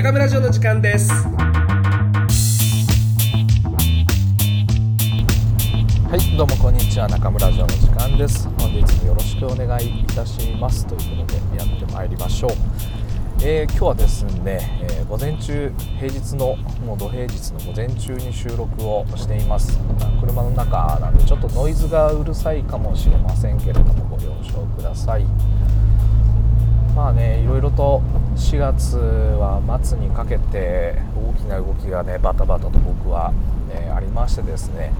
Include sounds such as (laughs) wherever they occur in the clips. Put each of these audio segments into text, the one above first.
中村城の時間です。はいどうもこんにちは。中村城の時間です。本日もよろしくお願いいたします。ということでやってまいりましょう。えー、今日はですね、えー、午前中平日のもう土平日の午前中に収録をしています。車の中なんでちょっとノイズがうるさいかもしれませんけれどもご了承ください。まあねいろいろと4月は末にかけて大きな動きがねバタバタと僕は、え、ありましてですね、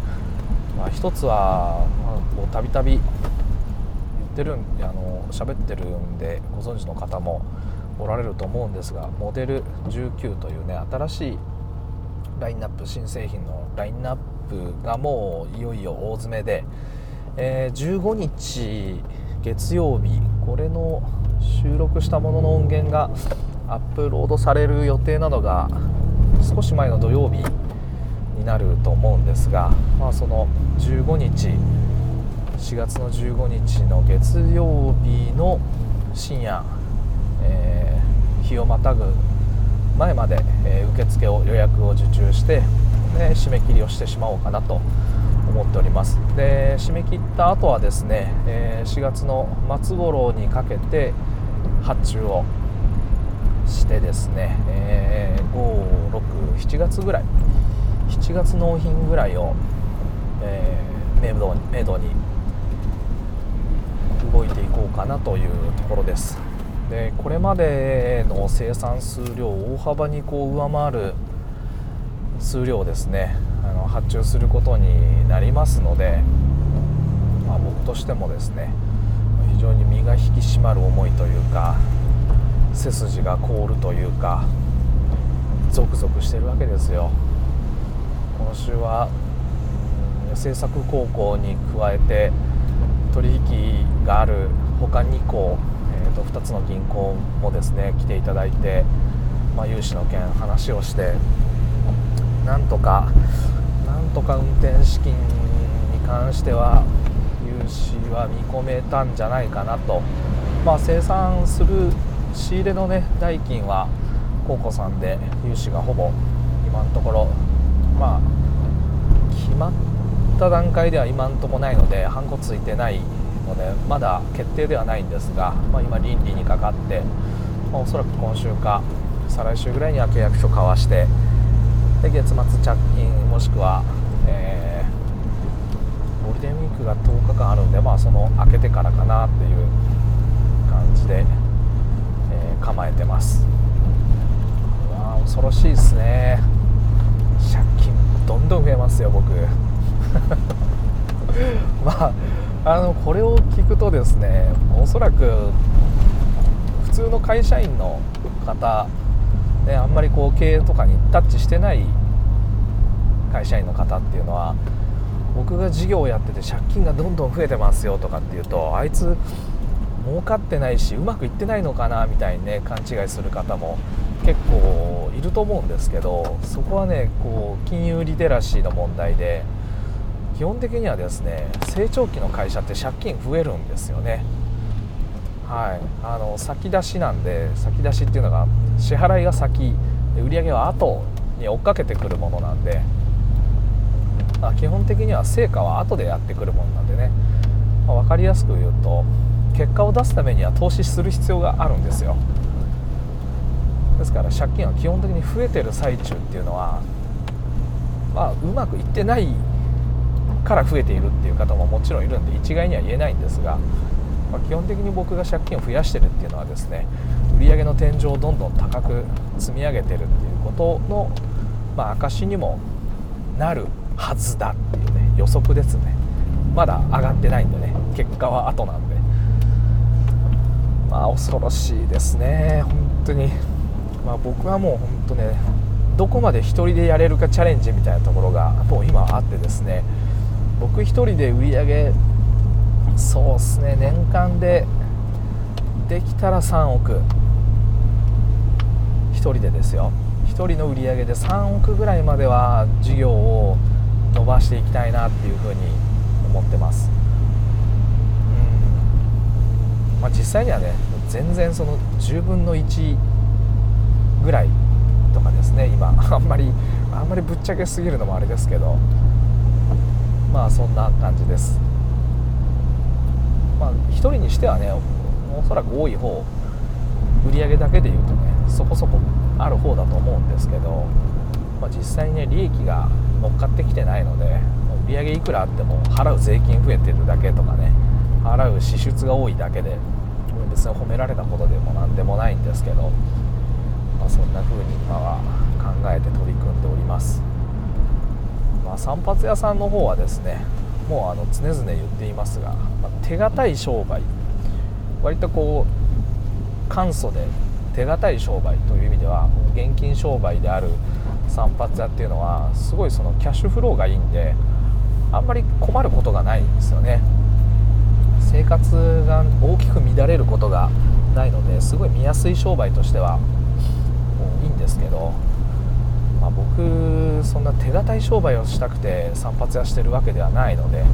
まあ、一つはたびたび言ってるんあの喋ってるんでご存知の方もおられると思うんですがモデル19というね新しいラインナップ新製品のラインナップがもういよいよ大詰めで、えー、15日月曜日これの収録したものの音源がアップロードされる予定なのが少し前の土曜日になると思うんですが、まあ、その15日4月の15日の月曜日の深夜、えー、日をまたぐ前まで、えー、受付を予約を受注してで締め切りをしてしまおうかなと思っております。で締め切った後はですね、え、4月の末頃にかけて発注をしてですね、え、567月ぐらい7月納品ぐらいを、えー、明度明度に動いていこうかなというところです。でこれまでの生産数量を大幅にこう上回る数量ですね。発注することになりますので、まあ、僕としてもですね非常に身が引き締まる思いというか背筋が凍るというかゾクゾクしてるわけですよ。今週は制作高校に加えて取引がある他2校、えー、と2つの銀行もですね来ていただいて、まあ、融資の件話をしてなんとかなんとか運転資金に関しては融資は見込めたんじゃないかなと、まあ、生産する仕入れのね代金は高校さんで融資がほぼ今のところ。まあ決まった段階では今のところないのでハンコついてないのでまだ決定ではないんですが、まあ、今倫理にかかって、まあ、おそらく今週か再来週ぐらいには契約書交わしてで月末着金もしくは、えー、ゴールデンウィークが10日間あるんでまあその明けてからかなっていう感じで、えー、構えてます。うわ恐ろしいですね。借金どんどん増えますよ僕。(laughs) まああのこれを聞くとですねおそらく普通の会社員の方ね、あんまりこう経営とかにタッチしてない会社員の方っていうのは僕が事業をやってて借金がどんどん増えてますよとかっていうとあいつ儲かってないしうまくいってないのかなみたいにね勘違いする方も結構いると思うんですけどそこはねこう金融リテラシーの問題で基本的にはですね成長期の会社って借金増えるんですよね。はい。あの先出しなんで先出しっていうのが支払いが先売り上げは後に追っかけてくるものなんで、まあ、基本的には成果は後でやってくるものなんでね、まあ、分かりやすく言うと結果を出すためには投資する必要があるんですよ。ですから借金は基本的に増えてる最中っていうのはまあうまくいってないから増えているっていう方ももちろんいるんで一概には言えないんですが、まあ、基本的に僕が借金を増やしてるっていうのはですね売上の天井をどんどん高く積み上げてるっていうことの、まあ、証にもなるはずだっていうね予測ですね。まだ上がってないんでね結果は後なんで。まあ恐ろしいですね。本当に。まあ僕はもう本当ねどこまで1人でやれるかチャレンジみたいなところがもう今あってですね僕1人で売り上げそうっすね。年間でできたら3億。1人でですよ。1人の売り上げで3億ぐらいまでは事業を伸ばしていきたいなっていうふうに思ってます。うん。まあ実際にはね全然その10分の1ぐらいとかですね今。(laughs) あんまりあんまりぶっちゃけすぎるのもあれですけど。まあそんな感じです。まあ1人にしてはねおそらく多い方売り上げだけでいうとねそこそこある方だと思うんですけど、まあ、実際にね利益が乗っかってきてないので売り上げいくらあっても払う税金増えてるだけとかね払う支出が多いだけで別に褒められたことでも何でもないんですけど、まあ、そんな風に今は考えて取り組んでおります、まあ、散髪屋さんの方はですねもうあの常々言っていますが、ま、手堅い商売。割とこう簡素で手堅い商売という意味では現金商売である散髪屋っていうのはすごいそのキャッシュフローがいいんであんまり困ることがないんですよね。生活が大きく乱れることがないのですごい見やすい商売としてはいいんですけど、まあ、僕そんな手堅い商売をしたくて散髪屋してるわけではないので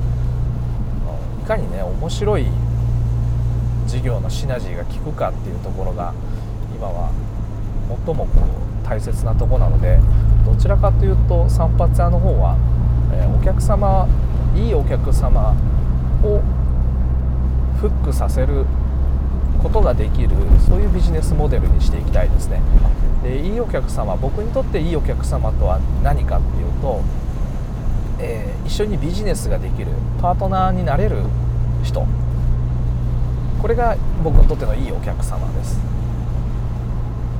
かにね面白い事業のシナジーが効くかっていうところが今は最もこう大切なとこなのでどちらかというと散髪屋の方は、えー、お客様いいお客様をフックさせることができるそういうビジネスモデルにしていきたいですね。でいいお客様僕にとっていいお客様とは何かっていうと、えー、一緒にビジネスができるパートナーになれる人。これが僕にとってのいいお客様です。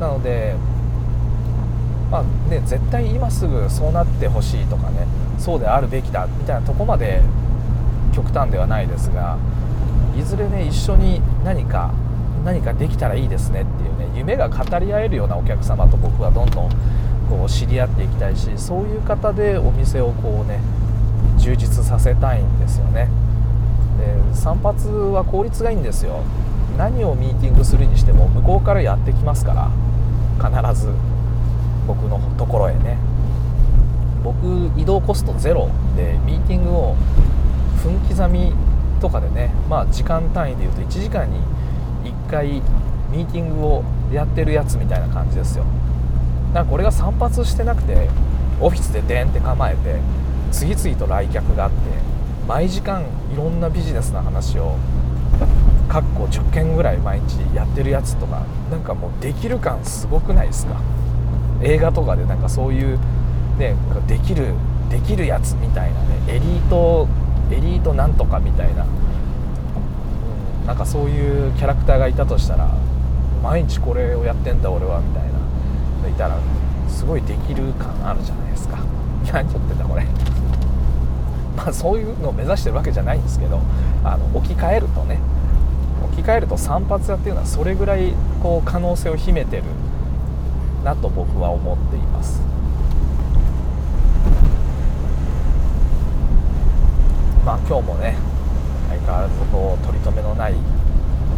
なのでまあね絶対今すぐそうなってほしいとかねそうであるべきだみたいなとこまで極端ではないですがいずれね一緒に何か何かできたらいいですねっていうね夢が語り合えるようなお客様と僕はどんどんこう知り合っていきたいしそういう方でお店をこうね充実させたいんですよね。で散髪は効率がいいんですよ。何をミーティングするにしても向こうからやってきますから必ず僕のところへね。僕移動コストゼロ。でミーティングを分刻みとかでねまあ時間単位でいうと1時間に1回ミーティングをやってるやつみたいな感じですよ。なんかこれが散髪してなくてオフィスでデンって構えて次々と来客があって毎時間いろんなビジネスの話をかっこ10件ぐらい毎日やってるやつとかなんかもうできる感すごくないですか？映画とかでなんかそういうねできるできるやつみたいなねエリートエリートなんとかみたいな、うん、なんかそういうキャラクターがいたとしたら毎日これをやってんだ俺はみたいな。いたらすごいできる感あるじゃないですか。(laughs) 何言ってんだこれ。(laughs) まあそういうのを目指してるわけじゃないんですけどあの置き換えるとね置き換えると散髪屋っていうのはそれぐらいこう可能性を秘めてるなと僕は思っています。まあ今日もね相変わらずこう取り留めのない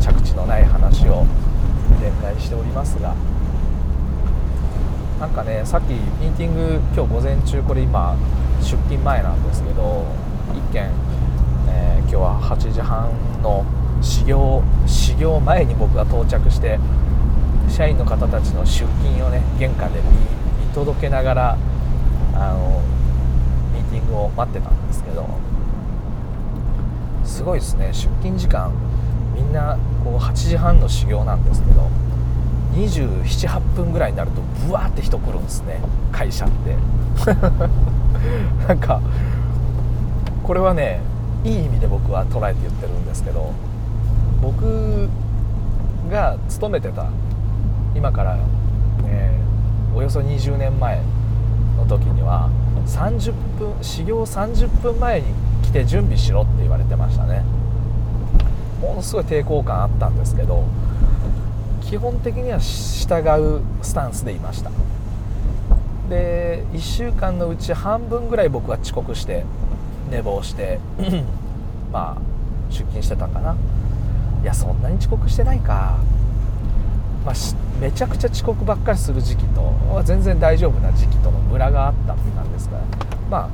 着地のない話を展開しておりますがなんかねさっきミーティング今日午前中これ今出勤前なんですけど1件、えー、今日は8時半の始業始業前に僕が到着して社員の方たちの出勤をね玄関で見届けながらあのミーティングを待ってたんですけどすごいですね出勤時間みんなこう8時半の修行なんですけど278分ぐらいになるとブワーって人来るんですね会社って。(laughs) なんかこれはねいい意味で僕は捉えて言ってるんですけど僕が勤めてた今から、えー、およそ20年前の時には30分始業30分前に来て準備しろって言われてましたね。ものすごい抵抗感あったんですけど基本的には従うスタンスでいました。で1週間のうち半分ぐらい僕は遅刻して寝坊して (clears throat) まあ出勤してたかな。いやそんなに遅刻してないか、まあ、めちゃくちゃ遅刻ばっかりする時期と全然大丈夫な時期とのムラがあったんですがまあ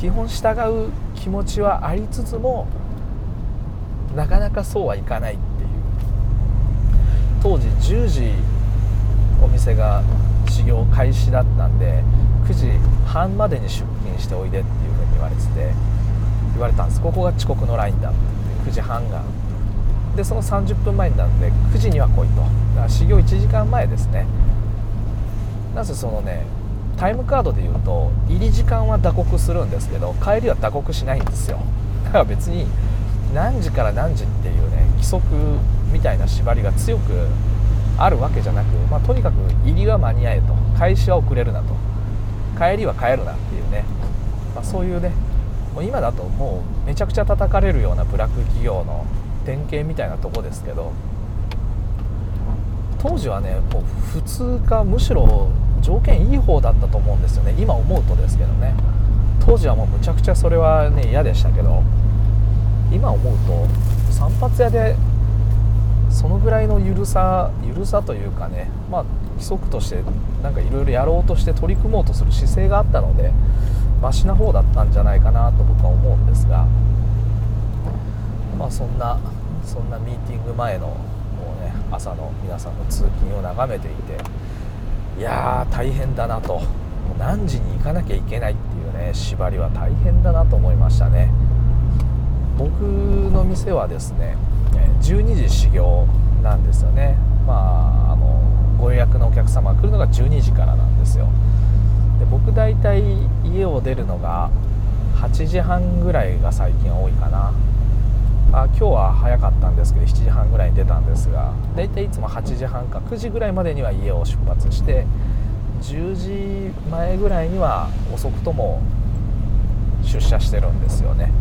基本従う気持ちはありつつもなかなかそうはいかない。当時10時お店が修行開始だったんで9時半までに出勤しておいでっていうふうに言われてて言われたんです。ここが遅刻のラインだって。9時半が。でその30分前になんで9時には来いと。だから修行1時間前ですね。なぜそのねタイムカードでいうと入り時間は打刻するんですけど帰りは打刻しないんですよ。だから別に何時から何時っていうね規則みたいな縛りが強くあるわけじゃなく、まあ、とにかく入りは間に合えと。開始は遅れるなと。帰りは帰るなっていうね、まあ、そういうねもう今だともうめちゃくちゃ叩かれるようなブラック企業の典型みたいなとこですけど当時はねもう普通かむしろ条件いい方だったと思うんですよね。今思うとですけどね。当時はもうむちゃくちゃそれはね嫌でしたけど今思うと散髪屋でそのぐらいの緩さ緩さというかねまあ規則としてなんかいろいろやろうとして取り組もうとする姿勢があったのでマシな方だったんじゃないかなと僕は思うんですがまあそんなそんなミーティング前のもうね朝の皆さんの通勤を眺めていていやー大変だなと。何時に行かなきゃいけないっていうね縛りは大変だなと思いましたね。僕の店はですね12時始業なんですよね。まああのご予約のお客様が来るのが12時からなんですよ。で僕大体家を出るのが8時半ぐらいが最近多いかな。あ今日は早かったんですけど7時半ぐらいに出たんですが大体いつも8時半か9時ぐらいまでには家を出発して10時前ぐらいには遅くとも出社してるんですよね、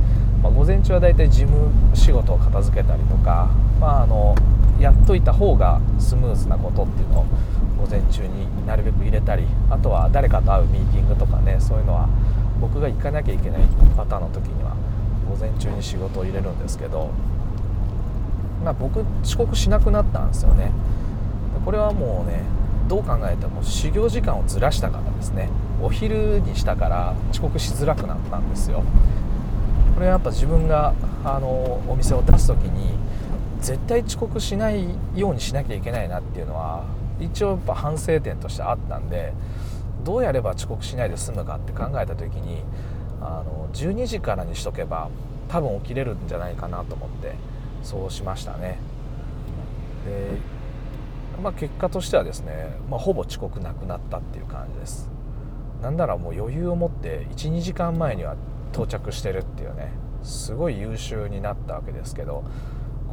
まあ、午前中は大体事務仕事を片付けたりとか、まあ、あのやっといた方がスムーズなことっていうのを午前中になるべく入れたりあとは誰かと会うミーティングとかねそういうのは僕が行かなきゃいけないパターンの時には午前中に仕事を入れるんですけど、まあ、僕遅刻しなくなったんですよね。これはもうねどう考えても修行時間をずらしたからですね。お昼にしたから遅刻しづらくなったんですよ。これやっぱ自分があのお店を出す時に絶対遅刻しないようにしなきゃいけないなっていうのは一応やっぱ反省点としてあったんでどうやれば遅刻しないで済むかって考えた時にあの12時からにしとけば多分起きれるんじゃないかなと思ってそうしましたね。で、まあ、結果としてはですね、まあ、ほぼ遅刻なくなったっていう感じです。なんならもう余裕を持って12時間前には到着してるっていうねすごい優秀になったわけですけど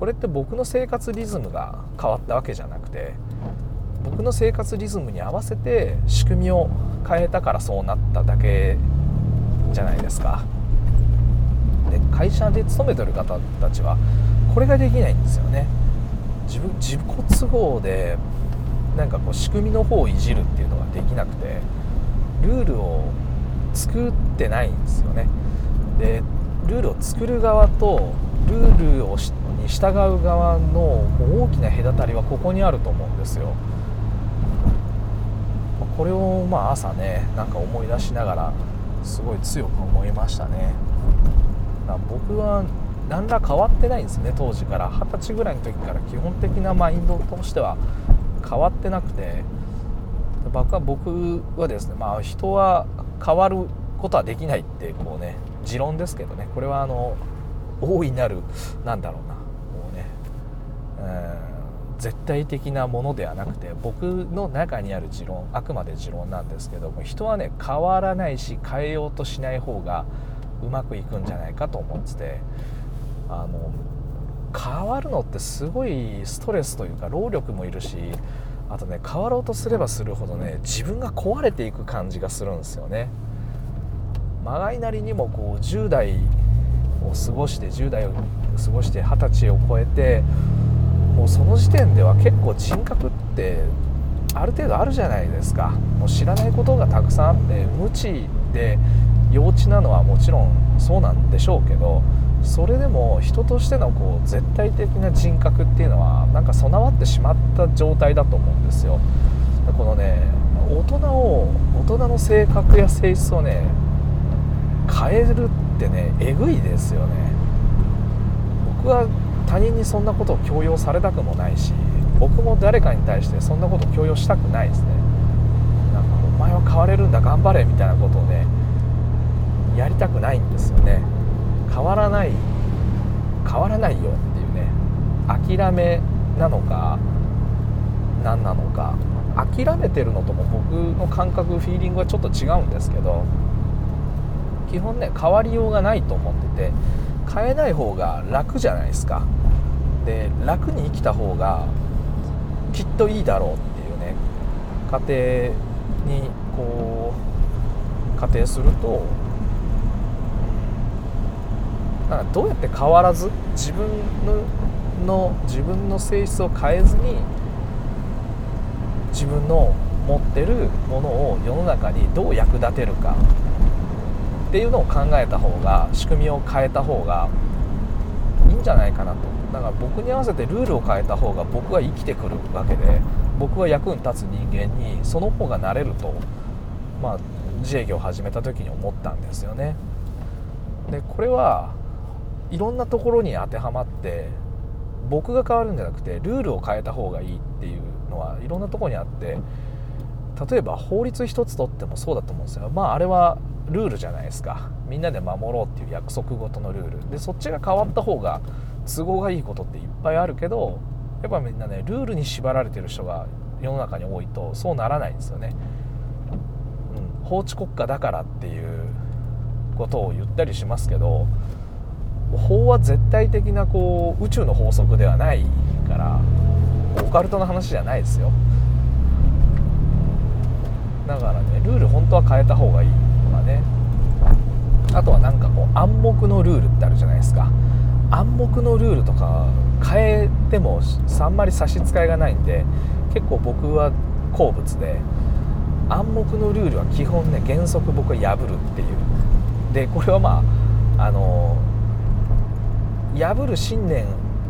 これって僕の生活リズムが変わったわけじゃなくて僕の生活リズムに合わせて仕組みを変えたからそうなっただけじゃないですか。で会社で勤めてる方たちはこれができないんですよね。自分自己都合でなんかこう仕組みの方をいじるっていうのができなくてルールを作ってないんですよね。でルールを作る側とルールをに従う側の大きな隔たりはここにあると思うんですよ。これをまあ朝ねなんか思い出しながらすごい強く思いましたね。僕は何ら変わってないんですね当時から。二十歳ぐらいの時から基本的なマインドとしては変わってなくて。僕は僕はですねまあ人は変わることはできないってこうね持論ですけどね。これはあの大いなるなんだろうな。もうね、うん絶対的なものではなくて僕の中にある持論あくまで持論なんですけども人はね変わらないし変えようとしない方がうまくいくんじゃないかと思っててあの変わるのってすごいストレスというか労力もいるしあとね変わろうとすればするほどね自分が壊れていく感じがするんですよね。まがいなりにもこう10代を過ごして10代を過ごして20歳を超えてもうその時点では結構人格ってある程度あるじゃないですか。もう知らないことがたくさんあって無知で幼稚なのはもちろんそうなんでしょうけどそれでも人としてのこう絶対的な人格っていうのはなんか備わってしまった状態だと思うんですよ。このね大人を大人の性格や性質をね変えるってねえぐいですよね。僕は他人にそんなことを強要されたくもないし僕も誰かに対してそんなことを強要したくないですね。なんかお前は変われるんだ頑張れみたいなことをねやりたくないんですよね。変わらない変わらないよっていうね諦めなのか何なのか諦めてるのとも僕の感覚フィーリングはちょっと違うんですけど基本ね変わりようがないと思ってて変えない方が楽じゃないですか。で楽に生きた方がきっといいだろうっていうね家庭にこう仮定するとなんかどうやって変わらず自分の自分の性質を変えずに自分の持ってるものを世の中にどう役立てるか。っていうのを考えた方が仕組みを変えた方がいいんじゃないかなと。だから僕に合わせてルールを変えた方が僕は生きてくるわけで僕は役に立つ人間にその方がなれるとまあ自営業を始めた時に思ったんですよね。でこれはいろんなところに当てはまって僕が変わるんじゃなくてルールを変えた方がいいっていうのはいろんなとこにあって例えば法律一つとってもそうだと思うんですよ。まああれはルールじゃないですか。みんなで守ろうっていう約束事のルール。でそっちが変わった方が都合がいいことっていっぱいあるけどやっぱみんなねルールに縛られてる人が世の中に多いとそうならないんですよね、うん、法治国家だからっていうことを言ったりしますけど法は絶対的なこう宇宙の法則ではないからオカルトの話じゃないですよ。だからねルール本当は変えた方がいい。ね。あとはなんかこう暗黙のルールってあるじゃないですか。暗黙のルールとか変えてもあんまり差し支えがないんで結構僕は好物で暗黙のルールは基本ね原則僕は破るっていう。でこれはまああの破る信念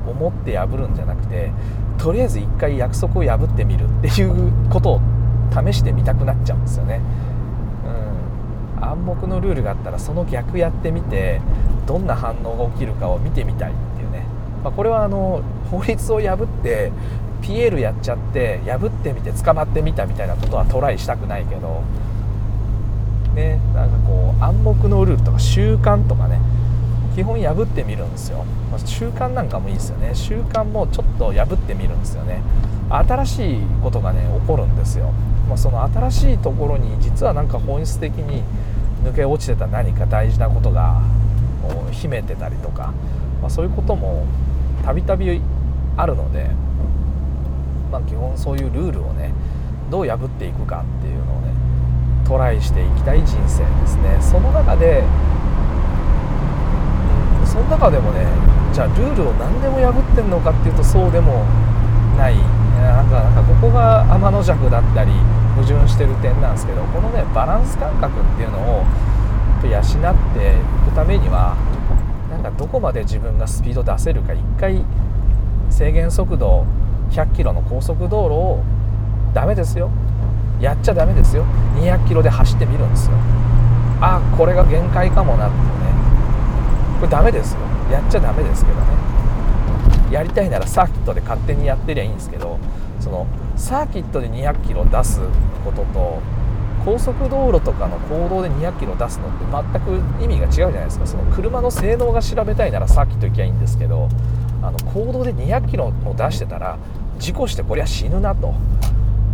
を持って破るんじゃなくてとりあえず一回約束を破ってみるっていうことを試してみたくなっちゃうんですよね、暗黙のルールがあったらその逆やってみてどんな反応が起きるかを見てみたいっていうね、まあ、これはあの法律を破ってピエールやっちゃって破ってみて捕まってみたみたいなことはトライしたくないけどねなんかこう暗黙のルールとか習慣とかね基本破ってみるんですよ。ま習慣なんかもいいですよね。習慣もちょっと破ってみるんですよね。新しいことがね起こるんですよ、ま、その新しいところに実はなんか本質的に抜け落ちてた何か大事なことが秘めてたりとか、まあ、そういうこともたびたびあるので、まあ、基本そういうルールをねどう破っていくかっていうのをねトライしていきたい人生ですね。その中でその中でもねじゃあルールを何でも破ってんのかっていうとそうでもない。なんかなんかここが天の弱だったり矛盾してる点なんですけどこのねバランス感覚っていうのを養っていくためにはなんかどこまで自分がスピード出せるか1回制限速度100キロの高速道路をダメですよ。やっちゃダメですよ。200キロで走ってみるんですよ。あこれが限界かもなってね。これダメですよ。やっちゃダメですけどね。やりたいならサーキットで勝手にやってりゃいいんですけどそのサーキットで200キロ出すことと高速道路とかの公道で200キロ出すのって全く意味が違うじゃないですか。その車の性能が調べたいならサーキット行きゃいいんですけどあの公道で200キロを出してたら事故してこりゃ死ぬなと。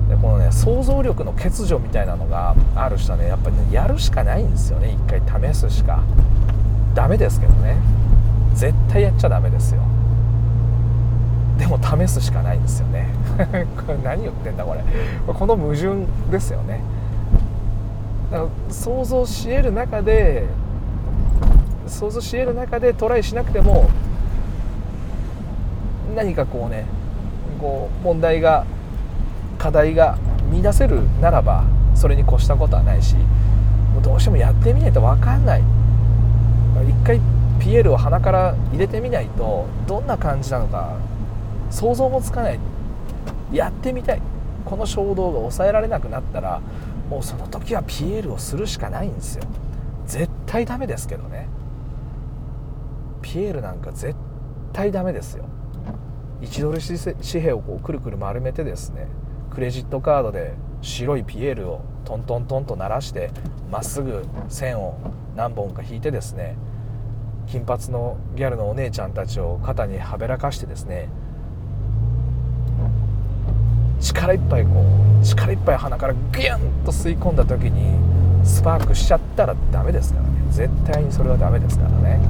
でこのね想像力の欠如みたいなのがある人はねやっぱりねやるしかないんですよね。一回試すしか。ダメですけどね。絶対やっちゃダメですよ。でも試すしかないんですよね。(laughs) これ何言ってんだこれ。この矛盾ですよね。だから想像し得る中で想像し得る中でトライしなくても何かこうねこう問題が課題が見出せるならばそれに越したことはないしもうどうしてもやってみないと分かんない。一回ピエールを鼻から入れてみないとどんな感じなのか想像もつかない。やってみたい。この衝動が抑えられなくなったらもうその時はピエールをするしかないんですよ。絶対ダメですけどね。ピエールなんか絶対ダメですよ。1ドル紙幣をこうくるくる丸めてですねクレジットカードで白いピエールをトントントンと鳴らしてまっすぐ線を何本か引いてですね金髪のギャルのお姉ちゃんたちを肩にはべらかしてですね力いっぱいこう力いっぱい鼻からギュンと吸い込んだ時にスパークしちゃったらダメですからね。絶対にそれはダメですからね。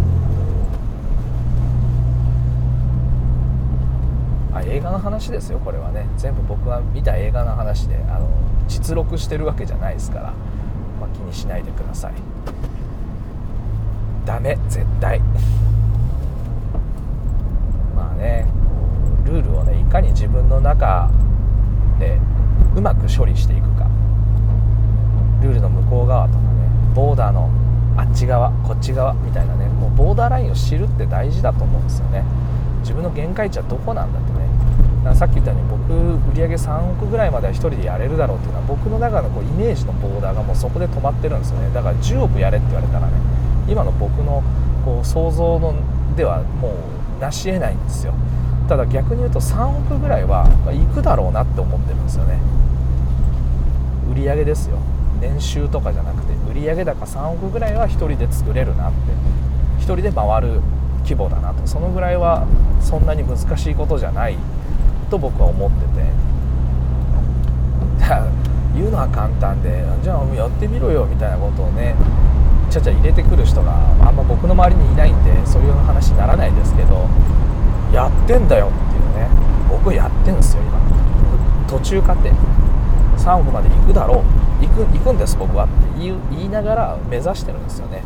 あ映画の話ですよこれはね。全部僕が見た映画の話であの実録してるわけじゃないですから、まあ、気にしないでください。ダメ絶対。まあねルールをねいかに自分の中でうまく処理していくか。ルールの向こう側とかねボーダーのあっち側こっち側みたいなねもうボーダーラインを知るって大事だと思うんですよね。自分の限界値はどこなんだってね。だからさっき言ったように僕売上3億ぐらいまでは1人でやれるだろうっていうのは僕の中のこうイメージのボーダーがもうそこで止まってるんですよね。だから10億やれって言われたらね今の僕のこう想像のではもう成し得ないんですよ。ただ逆に言うと3億ぐらいは行くだろうなって思ってるんですよね。売上ですよ。年収とかじゃなくて売上高3億ぐらいは1人で作れるなって1人で回る規模だなと。そのぐらいはそんなに難しいことじゃないと僕は思ってて。言うのは簡単でじゃあやってみろよみたいなことをねちゃちゃ入れてくる人があんま僕の周りにいないんでそういう話にならないですけどやってんだよっていうね。僕やってんすよ今。途中過程3億まで行くだろう。行く行くんです僕はって。言いながら目指してるんですよね。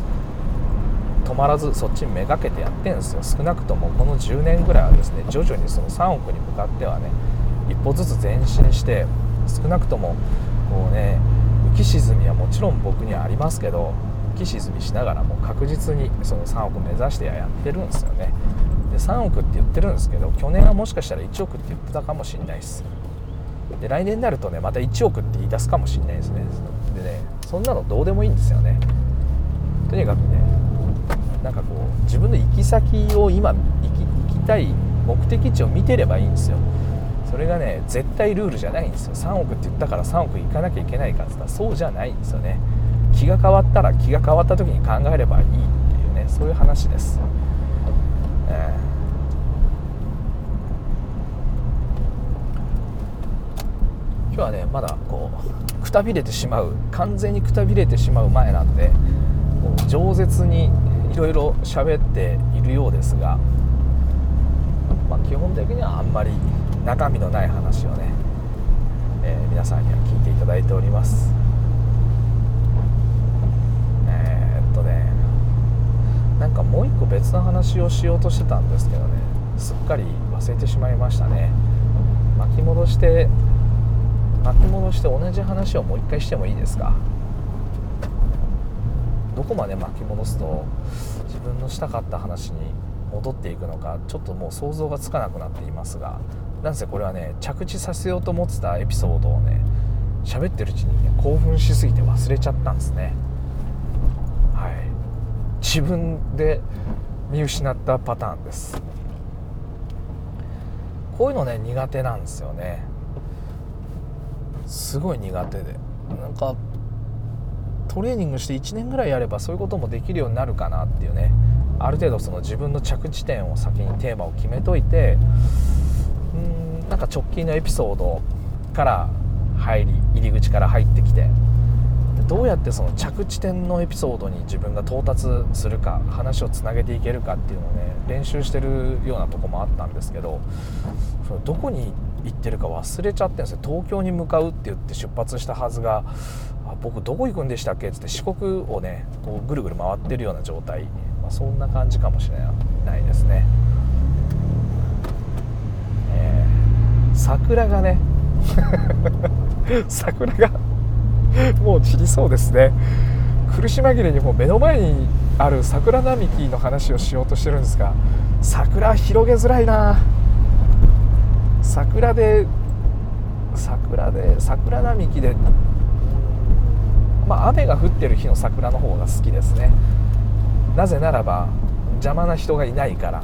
止まらずそっちにめがけてやってんですよ。少なくともこの10年ぐらいはですね徐々にその3億に向かってはね一歩ずつ前進して少なくともこうね浮き沈みはもちろん僕にはありますけど浮き沈みしながらも確実にその3億目指してやってるんですよね。で3億って言ってるんですけど去年はもしかしたら1億って言ってたかもしれないです。で来年になるとねまた1億って言い出すかもしれないですね。でねそんなのどうでもいいんですよね。とにかくねなんかこう自分の行き先を今行き行きたい目的地を見てればいいんですよ。それがね絶対ルールじゃないんですよ。3億って言ったから3億行かなきゃいけないかって言ったらそうじゃないんですよね。気が変わったら気が変わった時に考えればいいっていうねそういう話です、えー今日はねまだこうくたびれてしまう完全にくたびれてしまう前なんでこう饒舌にいろいろ喋っているようですが、まあ、基本的にはあんまり中身のない話をね、えー、皆さんには聞いていただいております。えー、っとねなんかもう一個別の話をしようとしてたんですけどねすっかり忘れてしまいましたね。巻き戻して巻き戻して同じ話をもう一回してもいいですか？どこまで巻き戻すと自分のしたかった話に戻っていくのかちょっともう想像がつかなくなっていますがなんせこれはね着地させようと思ってたエピソードをね喋ってるうちにね興奮しすぎて忘れちゃったんですね。はい。自分で見失ったパターンです。こういうのね苦手なんですよね。すごい苦手で。なんかトレーニングして1年ぐらいやればそういうこともできるようになるかなっていうね。ある程度その自分の着地点を先にテーマを決めといてうんなんか直近のエピソードから入り入り口から入ってきてどうやってその着地点のエピソードに自分が到達するか話をつなげていけるかっていうのをね練習してるようなとこもあったんですけどそのどこに行ってるか忘れちゃってるんですよ。東京に向かうって言って出発したはずがあ僕どこ行くんでしたっけっつって四国をねこうぐるぐる回ってるような状態、まあ、そんな感じかもしれないですね、えー、桜がね (laughs) 桜が (laughs) もう散りそうですね。苦し紛れにも目の前にある桜並木の話をしようとしてるんですが桜広げづらいな。桜で桜で桜並木でまあ雨が降ってる日の桜の方が好きですね。なぜならば邪魔な人がいないから。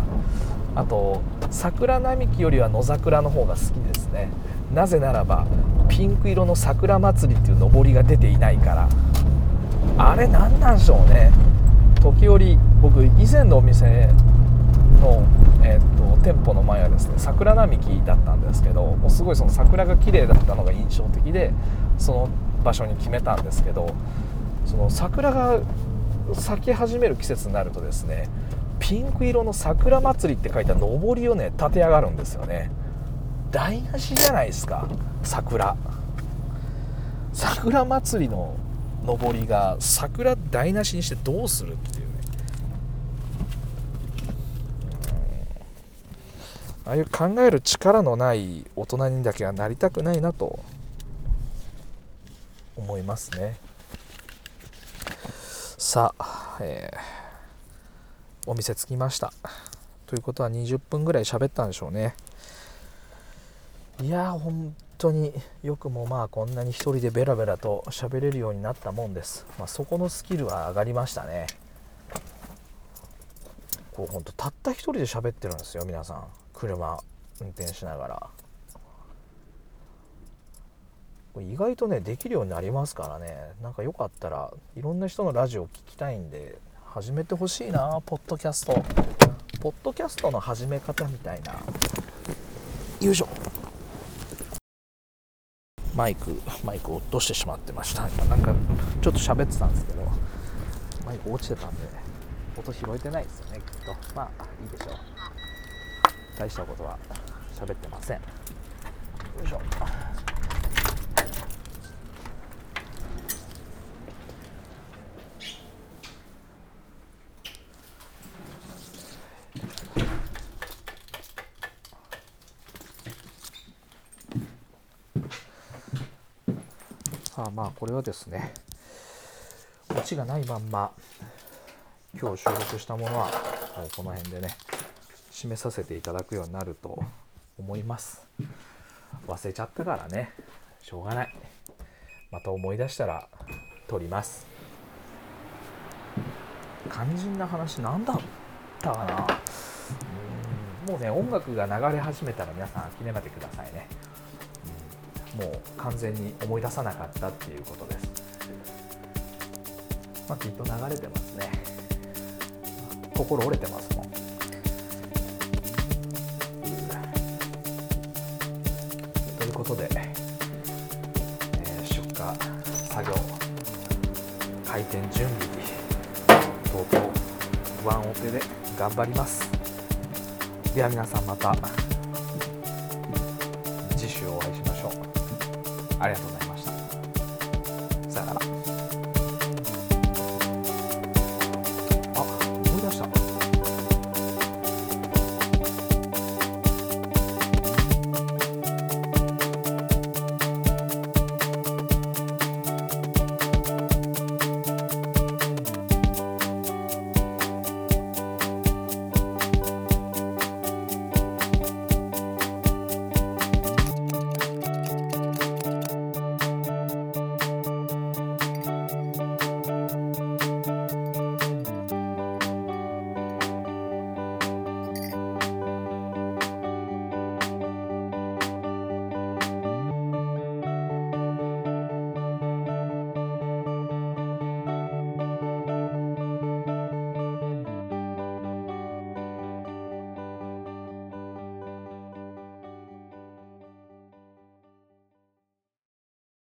あと桜並木よりは野桜の方が好きですね。なぜならばピンク色の桜祭りっていう上りが出ていないから。あれ何なんでしょうね。時折僕以前のお店の、えーと、店舗の前はですね桜並木だったんですけどもうすごいその桜が綺麗だったのが印象的でその場所に決めたんですけどその桜が咲き始める季節になるとですねピンク色の桜祭りって書いた上りをね立て上がるんですよね。台無しじゃないですか桜。桜祭りの上りが桜台無しにしてどうするっていうねああいう考える力のない大人にだけはなりたくないなと思いますね。さあ、えー、お店着きました。ということは20分ぐらい喋ったんでしょうね。いや本当によくもまあこんなに1人でベラベラと喋れるようになったもんです、まあ、そこのスキルは上がりましたね。こう本当たった1人で喋ってるんですよ皆さん。車運転しながら。意外とねできるようになりますからね。なんかよかったらいろんな人のラジオ聞きたいんで始めてほしいなポッドキャスト。ポッドキャストの始め方みたいな。よいしょ。マイクマイク落としてしまってました。今なんかちょっと喋ってたんですけどマイク落ちてたんで音拾えてないですよねきっと。まあいいでしょう。大したことは喋ってません。よいしょ。さあまあこれはですねオチがないまんま今日収録したものはもうこの辺でね締めさせていただくようになると思います。忘れちゃったからね。しょうがない。また思い出したら撮ります。肝心な話何だったかな。うん。もうね音楽が流れ始めたら皆さん諦めてくださいね。もう完全に思い出さなかったっていうことです。まあ、きっと流れてますね。心折れてますもことで、えー、出荷作業開店準備とうとうワンオペで頑張ります。では皆さんまた次週お会いしましょう。ありがとうございます。